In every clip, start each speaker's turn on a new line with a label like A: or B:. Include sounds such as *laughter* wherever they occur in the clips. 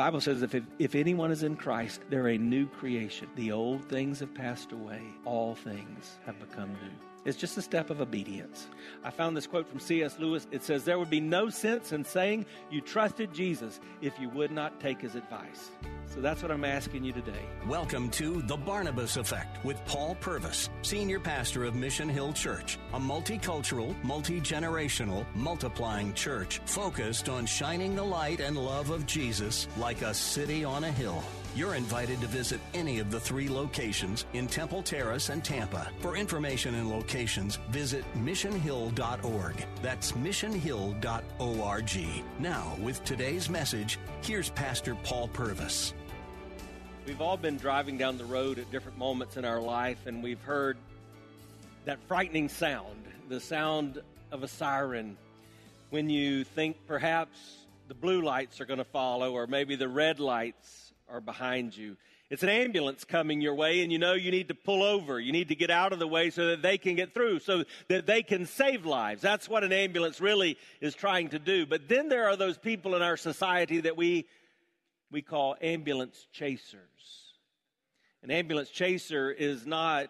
A: Bible says if, if anyone is in Christ, they're a new creation. The old things have passed away. All things have become new. It's just a step of obedience. I found this quote from C.S. Lewis. It says, There would be no sense in saying you trusted Jesus if you would not take his advice. So that's what I'm asking you today.
B: Welcome to The Barnabas Effect with Paul Purvis, Senior Pastor of Mission Hill Church, a multicultural, multi generational, multiplying church focused on shining the light and love of Jesus like a city on a hill. You're invited to visit any of the three locations in Temple Terrace and Tampa. For information and locations, visit missionhill.org. That's missionhill.org. Now, with today's message, here's Pastor Paul Purvis.
A: We've all been driving down the road at different moments in our life, and we've heard that frightening sound the sound of a siren when you think perhaps the blue lights are going to follow, or maybe the red lights are behind you. It's an ambulance coming your way, and you know you need to pull over. You need to get out of the way so that they can get through, so that they can save lives. That's what an ambulance really is trying to do. But then there are those people in our society that we, we call ambulance chasers. An ambulance chaser is not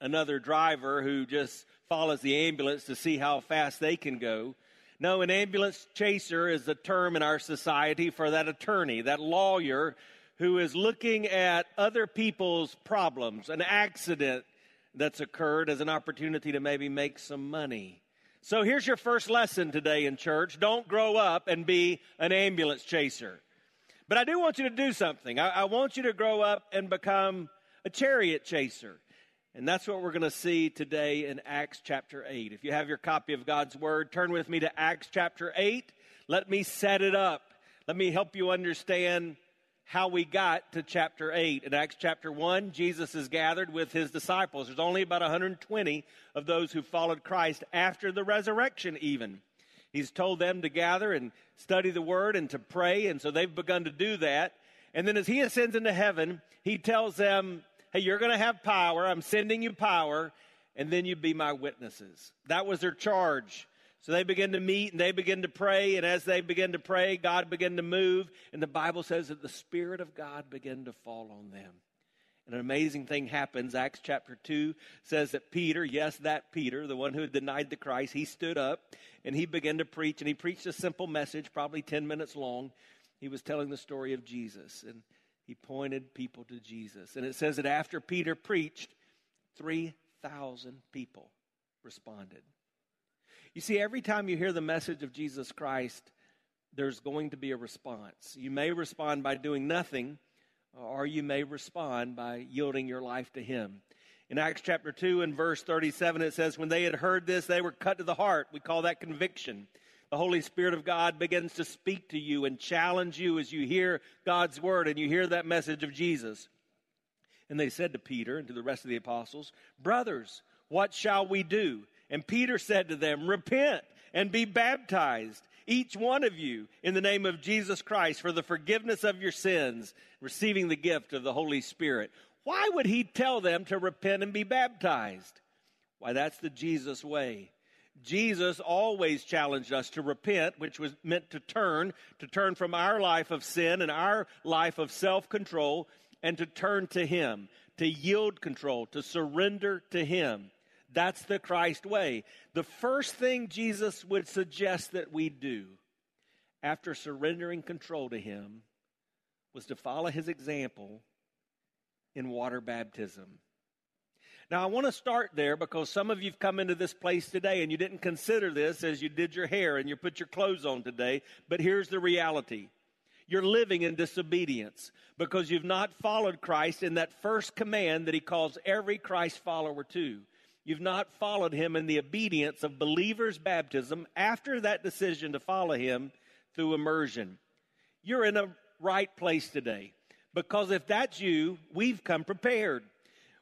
A: another driver who just follows the ambulance to see how fast they can go. No, an ambulance chaser is a term in our society for that attorney, that lawyer who is looking at other people's problems, an accident that's occurred as an opportunity to maybe make some money. So here's your first lesson today in church don't grow up and be an ambulance chaser. But I do want you to do something. I, I want you to grow up and become a chariot chaser. And that's what we're going to see today in Acts chapter 8. If you have your copy of God's Word, turn with me to Acts chapter 8. Let me set it up. Let me help you understand how we got to chapter 8. In Acts chapter 1, Jesus is gathered with his disciples. There's only about 120 of those who followed Christ after the resurrection, even. He's told them to gather and study the word and to pray, and so they've begun to do that. And then as he ascends into heaven, he tells them, Hey, you're going to have power. I'm sending you power, and then you be my witnesses. That was their charge. So they begin to meet and they begin to pray. And as they begin to pray, God began to move. And the Bible says that the Spirit of God began to fall on them. And an amazing thing happens. Acts chapter 2 says that Peter, yes, that Peter, the one who had denied the Christ, he stood up and he began to preach. And he preached a simple message, probably 10 minutes long. He was telling the story of Jesus. And he pointed people to Jesus. And it says that after Peter preached, 3,000 people responded. You see, every time you hear the message of Jesus Christ, there's going to be a response. You may respond by doing nothing, or you may respond by yielding your life to Him. In Acts chapter 2 and verse 37, it says, When they had heard this, they were cut to the heart. We call that conviction. The Holy Spirit of God begins to speak to you and challenge you as you hear God's word and you hear that message of Jesus. And they said to Peter and to the rest of the apostles, Brothers, what shall we do? And Peter said to them, Repent and be baptized, each one of you, in the name of Jesus Christ, for the forgiveness of your sins, receiving the gift of the Holy Spirit. Why would he tell them to repent and be baptized? Why, that's the Jesus way. Jesus always challenged us to repent, which was meant to turn, to turn from our life of sin and our life of self control, and to turn to Him, to yield control, to surrender to Him. That's the Christ way. The first thing Jesus would suggest that we do after surrendering control to Him was to follow His example in water baptism. Now, I want to start there because some of you've come into this place today and you didn't consider this as you did your hair and you put your clothes on today. But here's the reality you're living in disobedience because you've not followed Christ in that first command that He calls every Christ follower to. You've not followed him in the obedience of believers' baptism after that decision to follow him through immersion. You're in a right place today. Because if that's you, we've come prepared.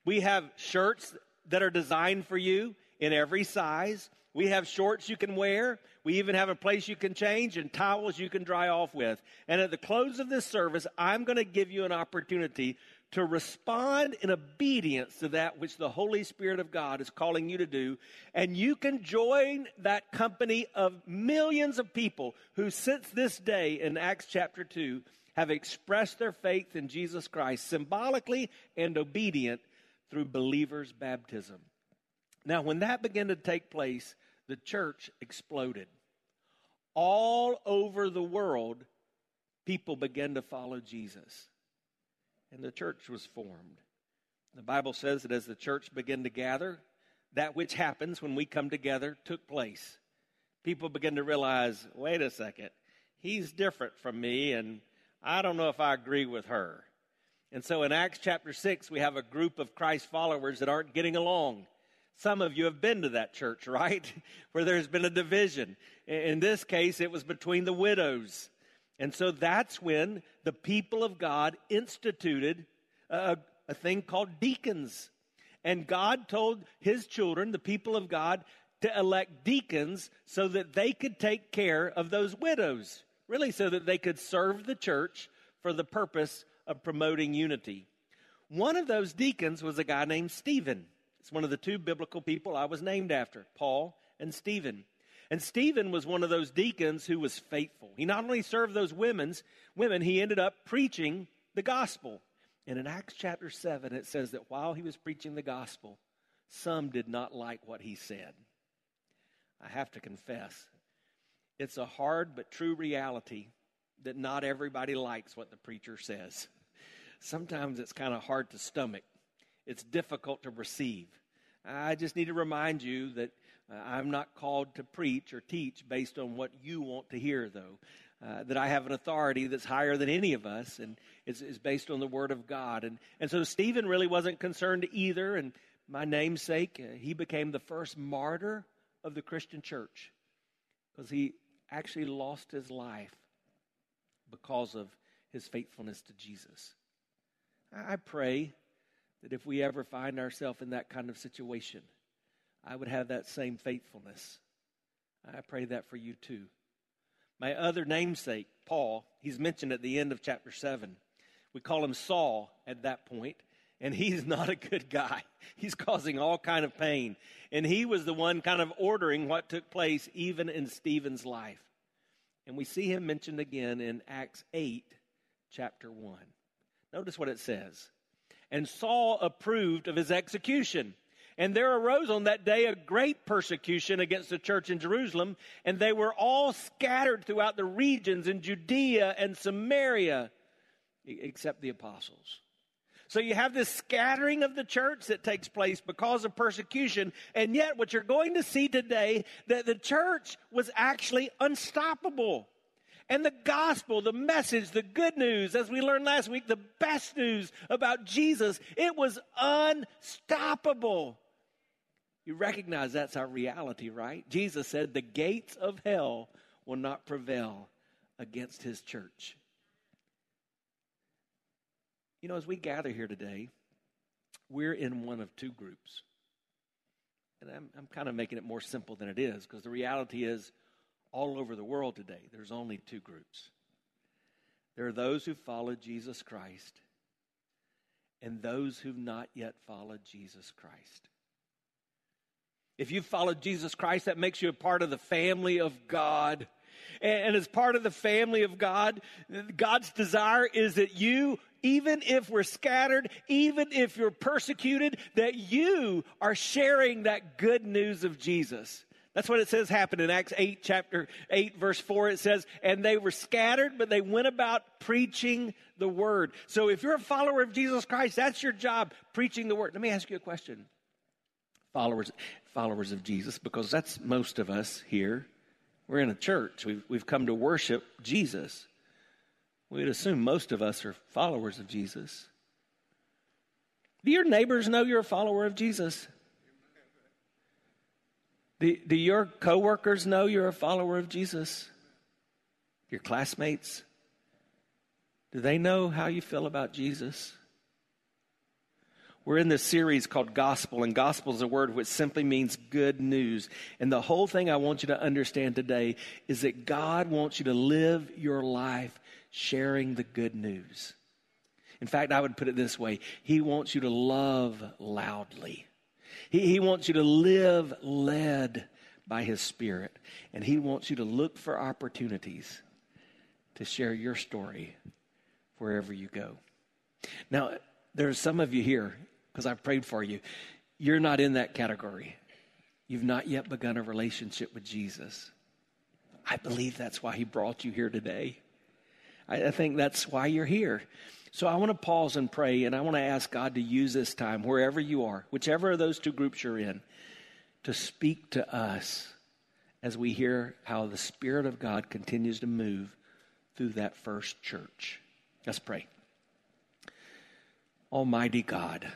A: We have shirts that are designed for you in every size. We have shorts you can wear. We even have a place you can change and towels you can dry off with. And at the close of this service, I'm going to give you an opportunity to respond in obedience to that which the Holy Spirit of God is calling you to do. And you can join that company of millions of people who, since this day in Acts chapter 2, have expressed their faith in Jesus Christ symbolically and obedient through believers' baptism. Now, when that began to take place, the church exploded. All over the world, people began to follow Jesus. And the church was formed. The Bible says that as the church began to gather, that which happens when we come together took place. People begin to realize wait a second, he's different from me, and I don't know if I agree with her. And so in Acts chapter 6, we have a group of Christ followers that aren't getting along. Some of you have been to that church, *laughs* right? Where there's been a division. In this case, it was between the widows. And so that's when the people of God instituted a, a, thing called deacons. And God told his children, the people of God, to elect deacons so that they could take care of those widows, really, so that they could serve the church for the purpose of promoting unity. One of those deacons was a guy named Stephen. It's one of the two biblical people I was named after, Paul and Stephen. And Stephen was one of those deacons who was faithful. He not only served those women's women, he ended up preaching the gospel. And in Acts chapter 7, it says that while he was preaching the gospel, some did not like what he said. I have to confess, it's a hard but true reality that not everybody likes what the preacher says. Sometimes it's kind of hard to stomach it's difficult to receive. I just need to remind you that uh, I'm not called to preach or teach based on what you want to hear, though. Uh, that I have an authority that's higher than any of us and is, is based on the Word of God. And, and so Stephen really wasn't concerned either. And my namesake, uh, he became the first martyr of the Christian church because he actually lost his life because of his faithfulness to Jesus. I pray that if we ever find ourselves in that kind of situation, I would have that same faithfulness. I pray that for you too. My other namesake, Paul, he's mentioned at the end of chapter 7. We call him Saul at that point, and he's *laughs* not a good guy. He's causing all kind of pain. And he was the one kind of ordering what took place even in Stephen's life. And we see him mentioned again in Acts 8, chapter 1. Notice what it says and Saul approved of his execution. And there arose on that day a great persecution against the church in Jerusalem, and they were all scattered throughout the regions in Judea and Samaria, except the apostles. So you have this scattering of the church that takes place because of persecution, and yet what you're going to see today that the church was actually unstoppable. And the gospel, the message, the good news, as we learned last week, the best news about Jesus, it was unstoppable. You recognize that's our reality, right? Jesus said, The gates of hell will not prevail against his church. You know, as we gather here today, we're in one of two groups. And I'm, I'm kind of making it more simple than it is because the reality is all over the world today, there's only two groups. There are those who follow Jesus Christ and those who've not yet followed Jesus Christ. If you've followed Jesus Christ, that makes you a part of the family of God. And, as part of the family of God, God's desire is that you, even if we're scattered, even if you're persecuted, that you are sharing that good news of Jesus. That's what it says happened in Acts 8, chapter 8, verse 4. It says, And they were scattered, but they went about preaching the word. So if you're a follower of Jesus Christ, that's your job, preaching the word. Let me ask you a question. Followers, followers of Jesus, because that's most of us here. We're in a church. We've, we've come to worship Jesus. We'd assume most of us are followers of Jesus. Do your neighbors know you're a follower of Jesus? Do, do your coworkers know you're a follower of Jesus? Your classmates? Do they know how you feel about Jesus? We're in this series called Gospel, and gospel is a word which simply means good news. And the whole thing I want you to understand today is that God wants you to live your life sharing the good news. In fact, I would put it this way He wants you to love loudly, He, he wants you to live led by His Spirit, and He wants you to look for opportunities to share your story wherever you go. Now, there's some of you here, because I've prayed for you, you're not in that category. You've not yet begun a relationship with Jesus. I believe that's why He brought you here today. I, I think that's why you're here. So I want to pause and pray, and I want to ask God to use this time, wherever you are, whichever of those two groups you're in, to speak to us as we hear how the Spirit of God continues to move through that first church. Let's pray. Almighty God,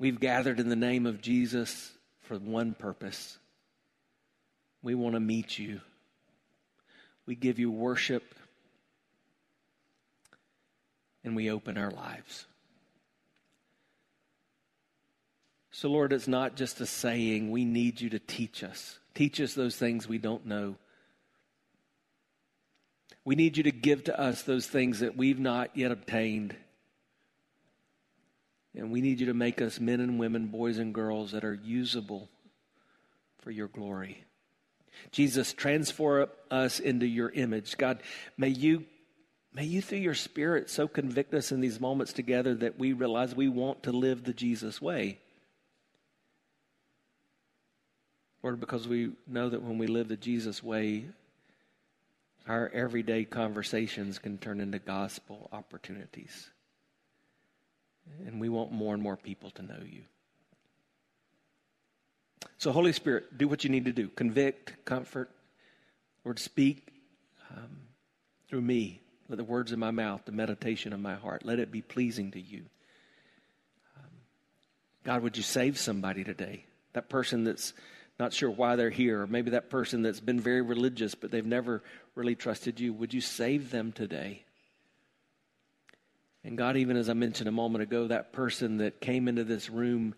A: We've gathered in the name of Jesus for one purpose. We want to meet you. We give you worship and we open our lives. So, Lord, it's not just a saying. We need you to teach us. Teach us those things we don't know. We need you to give to us those things that we've not yet obtained. And we need you to make us men and women, boys and girls that are usable for your glory. Jesus, transform us into your image. God, may you may you through your spirit so convict us in these moments together that we realize we want to live the Jesus way. Lord, because we know that when we live the Jesus way, our everyday conversations can turn into gospel opportunities. And we want more and more people to know you. So, Holy Spirit, do what you need to do convict, comfort, Lord, speak um, through me. Let the words of my mouth, the meditation of my heart, let it be pleasing to you. Um, God, would you save somebody today? That person that's not sure why they're here, or maybe that person that's been very religious, but they've never really trusted you. Would you save them today? And God, even as I mentioned a moment ago, that person that came into this room,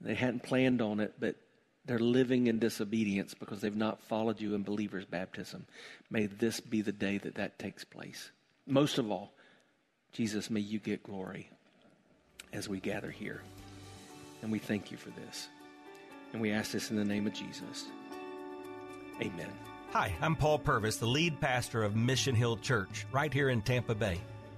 A: they hadn't planned on it, but they're living in disobedience because they've not followed you in believer's baptism. May this be the day that that takes place. Most of all, Jesus, may you get glory as we gather here. And we thank you for this. And we ask this in the name of Jesus. Amen.
C: Hi, I'm Paul Purvis, the lead pastor of Mission Hill Church, right here in Tampa Bay.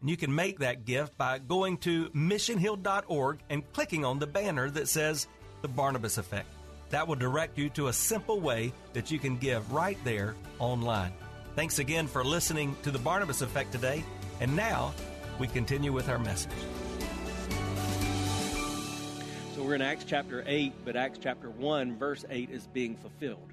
C: And you can make that gift by going to missionhill.org and clicking on the banner that says The Barnabas Effect. That will direct you to a simple way that you can give right there online. Thanks again for listening to The Barnabas Effect today. And now we continue with our message.
A: So we're in Acts chapter 8, but Acts chapter 1, verse 8 is being fulfilled.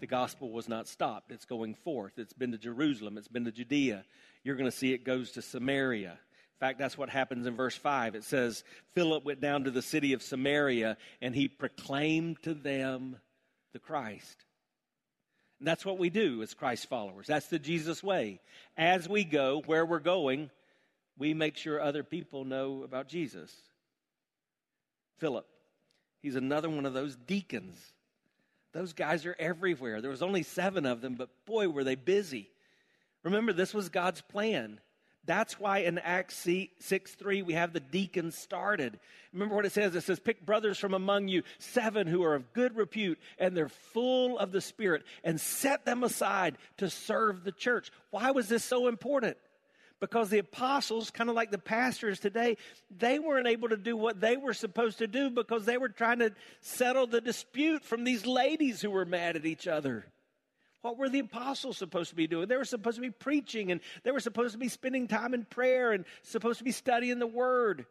A: The gospel was not stopped, it's going forth. It's been to Jerusalem, it's been to Judea, you're going to see it goes to Samaria. In fact, that's what happens in verse 5. It says, Philip went down to the city of Samaria and he proclaimed to them the Christ. And that's what we do as Christ followers. That's the Jesus way. As we go where we're going, we make sure other people know about Jesus. Philip, he's another one of those deacons. Those guys are everywhere. There was only seven of them, but boy, were they busy. Remember, this was God's plan. That's why in Acts 6 3, we have the deacons started. Remember what it says? It says, Pick brothers from among you, seven who are of good repute, and they're full of the Spirit, and set them aside to serve the church. Why was this so important? Because the apostles, kind of like the pastors today, they weren't able to do what they were supposed to do because they were trying to settle the dispute from these ladies who were mad at each other. What were the apostles supposed to be doing? They were supposed to be preaching and they were supposed to be spending time in prayer and supposed to be studying the word.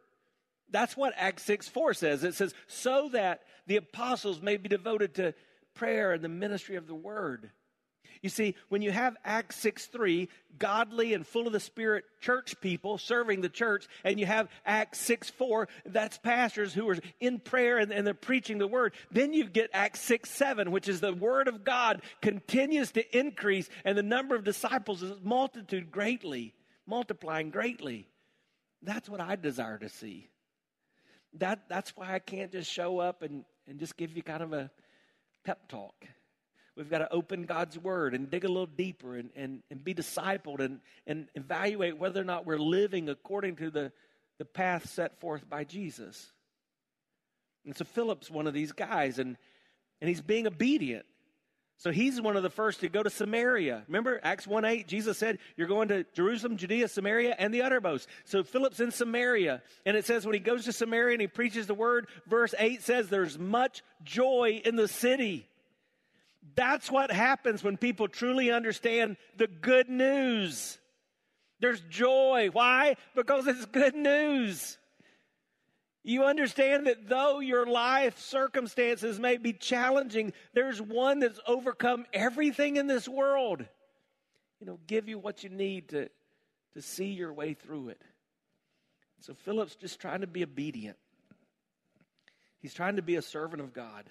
A: That's what Acts 6 4 says. It says, so that the apostles may be devoted to prayer and the ministry of the word. You see, when you have Acts 6 3, godly and full of the Spirit church people serving the church, and you have Acts 6 4, that's pastors who are in prayer and, and they're preaching the word, then you get Acts 6 7, which is the word of God continues to increase, and the number of disciples is multitude greatly, multiplying greatly. That's what I desire to see. That, that's why I can't just show up and, and just give you kind of a pep talk. We've got to open God's word and dig a little deeper and, and, and be discipled and, and evaluate whether or not we're living according to the, the path set forth by Jesus. And so Philip's one of these guys, and, and he's being obedient. So he's one of the first to go to Samaria. Remember Acts 1 8, Jesus said, You're going to Jerusalem, Judea, Samaria, and the uttermost. So Philip's in Samaria. And it says when he goes to Samaria and he preaches the word, verse 8 says, There's much joy in the city. That's what happens when people truly understand the good news. There's joy. Why? Because it's good news. You understand that though your life circumstances may be challenging, there's one that's overcome everything in this world. You know, give you what you need to, to see your way through it. So Philip's just trying to be obedient. He's trying to be a servant of God.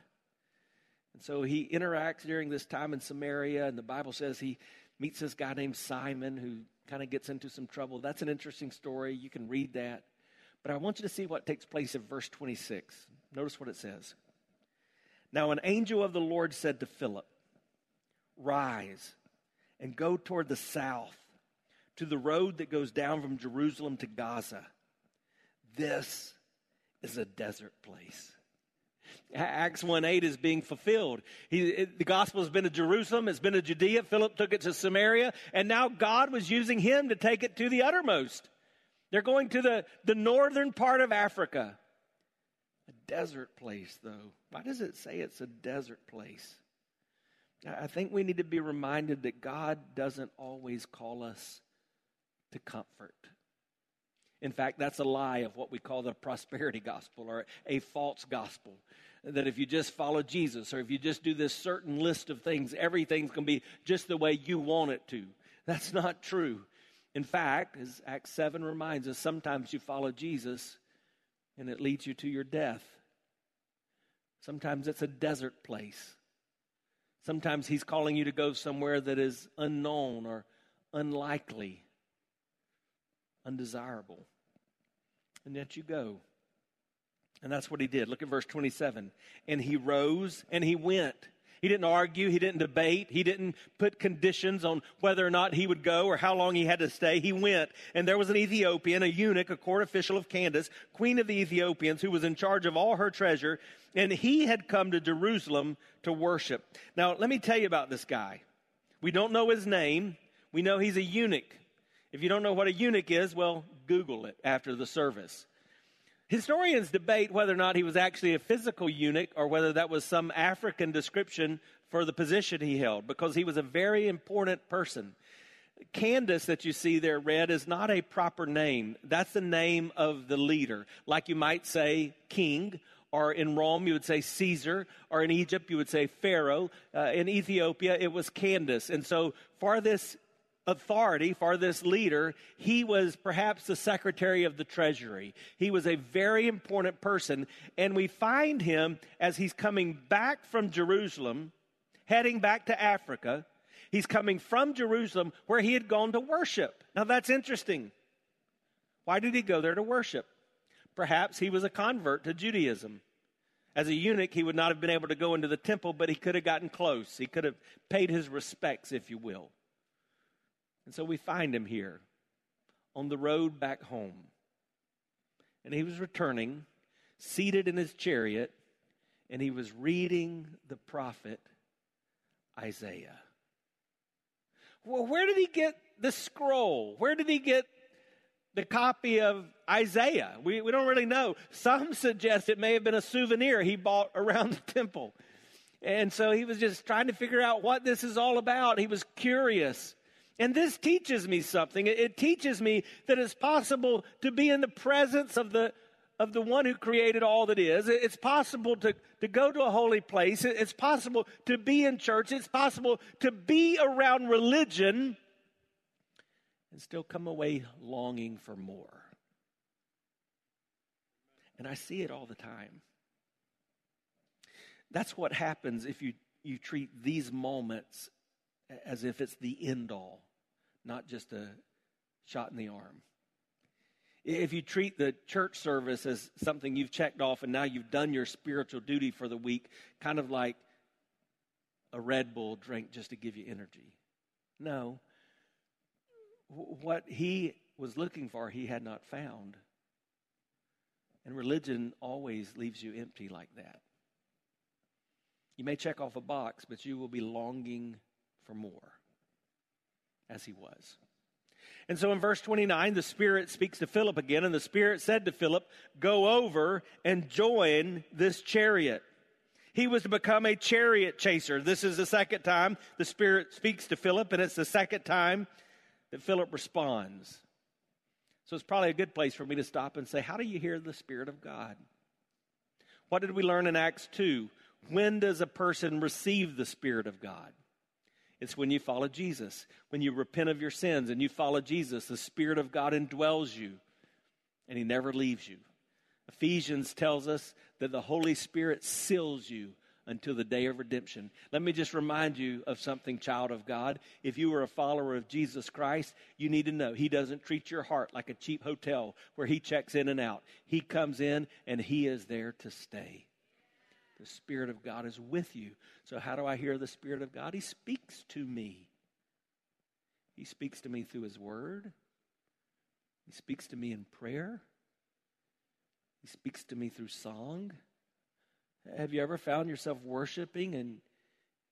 A: And so he interacts during this time in Samaria, and the Bible says he meets this guy named Simon who kind of gets into some trouble. That's an interesting story. You can read that. But I want you to see what takes place in verse 26. Notice what it says. Now, an angel of the Lord said to Philip, Rise and go toward the south to the road that goes down from Jerusalem to Gaza. This is a desert place. Acts 1 8 is being fulfilled. He, it, the gospel has been to Jerusalem, it's been to Judea. Philip took it to Samaria, and now God was using him to take it to the uttermost. They're going to the, the northern part of Africa. A desert place, though. Why does it say it's a desert place? I think we need to be reminded that God doesn't always call us to comfort. In fact, that's a lie of what we call the prosperity gospel or a false gospel. That if you just follow Jesus or if you just do this certain list of things, everything's going to be just the way you want it to. That's not true. In fact, as Acts 7 reminds us, sometimes you follow Jesus and it leads you to your death. Sometimes it's a desert place. Sometimes he's calling you to go somewhere that is unknown or unlikely undesirable. And yet you go. And that's what he did. Look at verse 27. And he rose and he went. He didn't argue. He didn't debate. He didn't put conditions on whether or not he would go or how long he had to stay. He went. And there was an Ethiopian, a eunuch, a court official of Candace, queen of the Ethiopians, who was in charge of all her treasure. And he had come to Jerusalem to worship. Now, let me tell you about this guy. We don't know his name. We know he's a eunuch. If you don't know what a eunuch is, well, Google it after the service. Historians debate whether or not he was actually a physical eunuch or whether that was some African description for the position he held because he was a very important person. Candace, that you see there read, is not a proper name. That's the name of the leader. Like you might say king, or in Rome, you would say Caesar, or in Egypt, you would say Pharaoh. Uh, in Ethiopia, it was Candace. And so, for this authority for this leader, he was perhaps the secretary of the treasury. He was a very important person. And we find him as he's coming back from Jerusalem, heading back to Africa. He's coming from Jerusalem where he had gone to worship. Now that's interesting. Why did he go there to worship? Perhaps he was a convert to Judaism. As a eunuch, he would not have been able to go into the temple, but he could have gotten close. He could have paid his respects, if you will. And so we find him here on the road back home. And he was returning, seated in his chariot, and he was reading the prophet Isaiah. Well, where did he get the scroll? Where did he get the copy of Isaiah? We, we don't really know. Some suggest it may have been a souvenir he bought around the temple. And so he was just trying to figure out what this is all about. He was curious. And this teaches me something. It teaches me that it's possible to be in the presence of the, of the one who created all that is. It's possible to, to go to a holy place. It's possible to be in church. It's possible to be around religion and still come away longing for more. And I see it all the time. That's what happens if you, you treat these moments as if it's the end all, not just a shot in the arm. If you treat the church service as something you've checked off and now you've done your spiritual duty for the week, kind of like a Red Bull drink just to give you energy. No. What he was looking for, he had not found. And religion always leaves you empty like that. You may check off a box, but you will be longing for more, as he was. And so in verse 29, the Spirit speaks to Philip again, and the Spirit said to Philip, Go over and join this chariot. He was to become a chariot chaser. This is the second time the Spirit speaks to Philip, and it's the second time that Philip responds. So it's probably a good place for me to stop and say, How do you hear the Spirit of God? What did we learn in Acts 2? When does a person receive the Spirit of God? It's when you follow Jesus. When you repent of your sins and you follow Jesus, the Spirit of God indwells you and He never leaves you. Ephesians tells us that the Holy Spirit seals you until the day of redemption. Let me just remind you of something, child of God. If you are a follower of Jesus Christ, you need to know He doesn't treat your heart like a cheap hotel where He checks in and out. He comes in and He is there to stay. The Spirit of God is with you. So, how do I hear the Spirit of God? He speaks to me. He speaks to me through His Word, He speaks to me in prayer, He speaks to me through song. Have you ever found yourself worshiping and,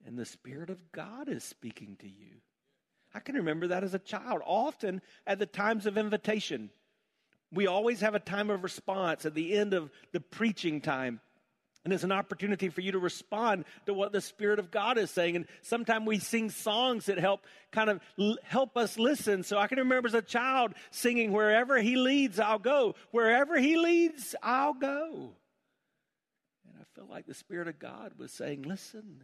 A: and the Spirit of God is speaking to you? I can remember that as a child, often at the times of invitation. We always have a time of response at the end of the preaching time. And it's an opportunity for you to respond to what the Spirit of God is saying. And sometimes we sing songs that help kind of l- help us listen. So I can remember as a child singing, Wherever He leads, I'll go. Wherever He leads, I'll go. And I felt like the Spirit of God was saying, Listen.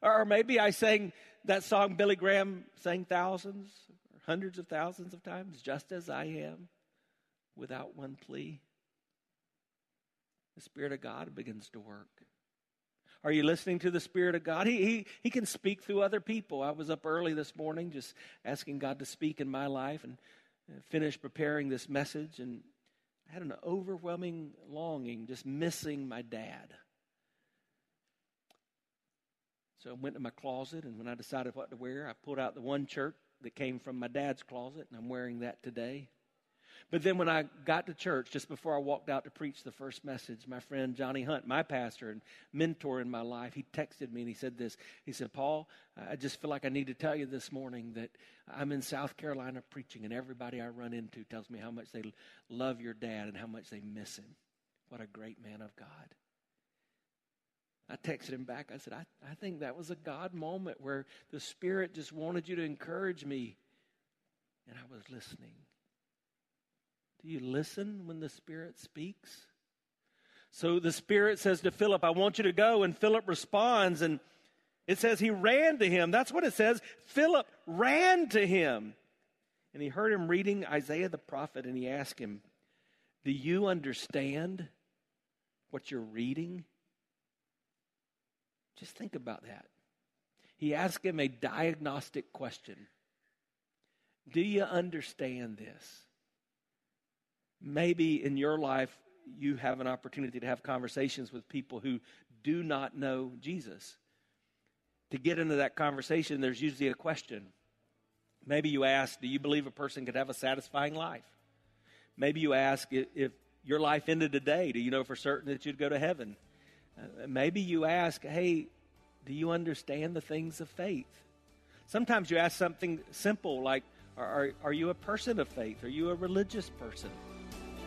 A: Or maybe I sang that song Billy Graham sang thousands, or hundreds of thousands of times, just as I am, without one plea the Spirit of God begins to work. Are you listening to the Spirit of God? He, he, he can speak through other people. I was up early this morning just asking God to speak in my life and uh, finished preparing this message. And I had an overwhelming longing, just missing my dad. So I went to my closet, and when I decided what to wear, I pulled out the one shirt that came from my dad's closet, and I'm wearing that today. But then when I got to church, just before I walked out to preach the first message, my friend Johnny Hunt, my pastor and mentor in my life, he texted me and he said this. He said, Paul, I just feel like I need to tell you this morning that I'm in South Carolina preaching, and everybody I run into tells me how much they love your dad and how much they miss him. What a great man of God. I texted him back. I said, I, I think that was a God moment where the Spirit just wanted you to encourage me. And I was listening. Do you listen when the Spirit speaks? So the Spirit says to Philip, I want you to go. And Philip responds, and it says he ran to him. That's what it says. Philip ran to him. And he heard him reading Isaiah the prophet, and he asked him, Do you understand what you're reading? Just think about that. He asked him a diagnostic question Do you understand this? Maybe in your life, you have an opportunity to have conversations with people who do not know Jesus. To get into that conversation, there's usually a question. Maybe you ask, Do you believe a person could have a satisfying life? Maybe you ask, If your life ended today, do you know for certain that you'd go to heaven? Uh, maybe you ask, Hey, do you understand the things of faith? Sometimes you ask something simple like, Are, are, are you a person of faith? Are you a religious person?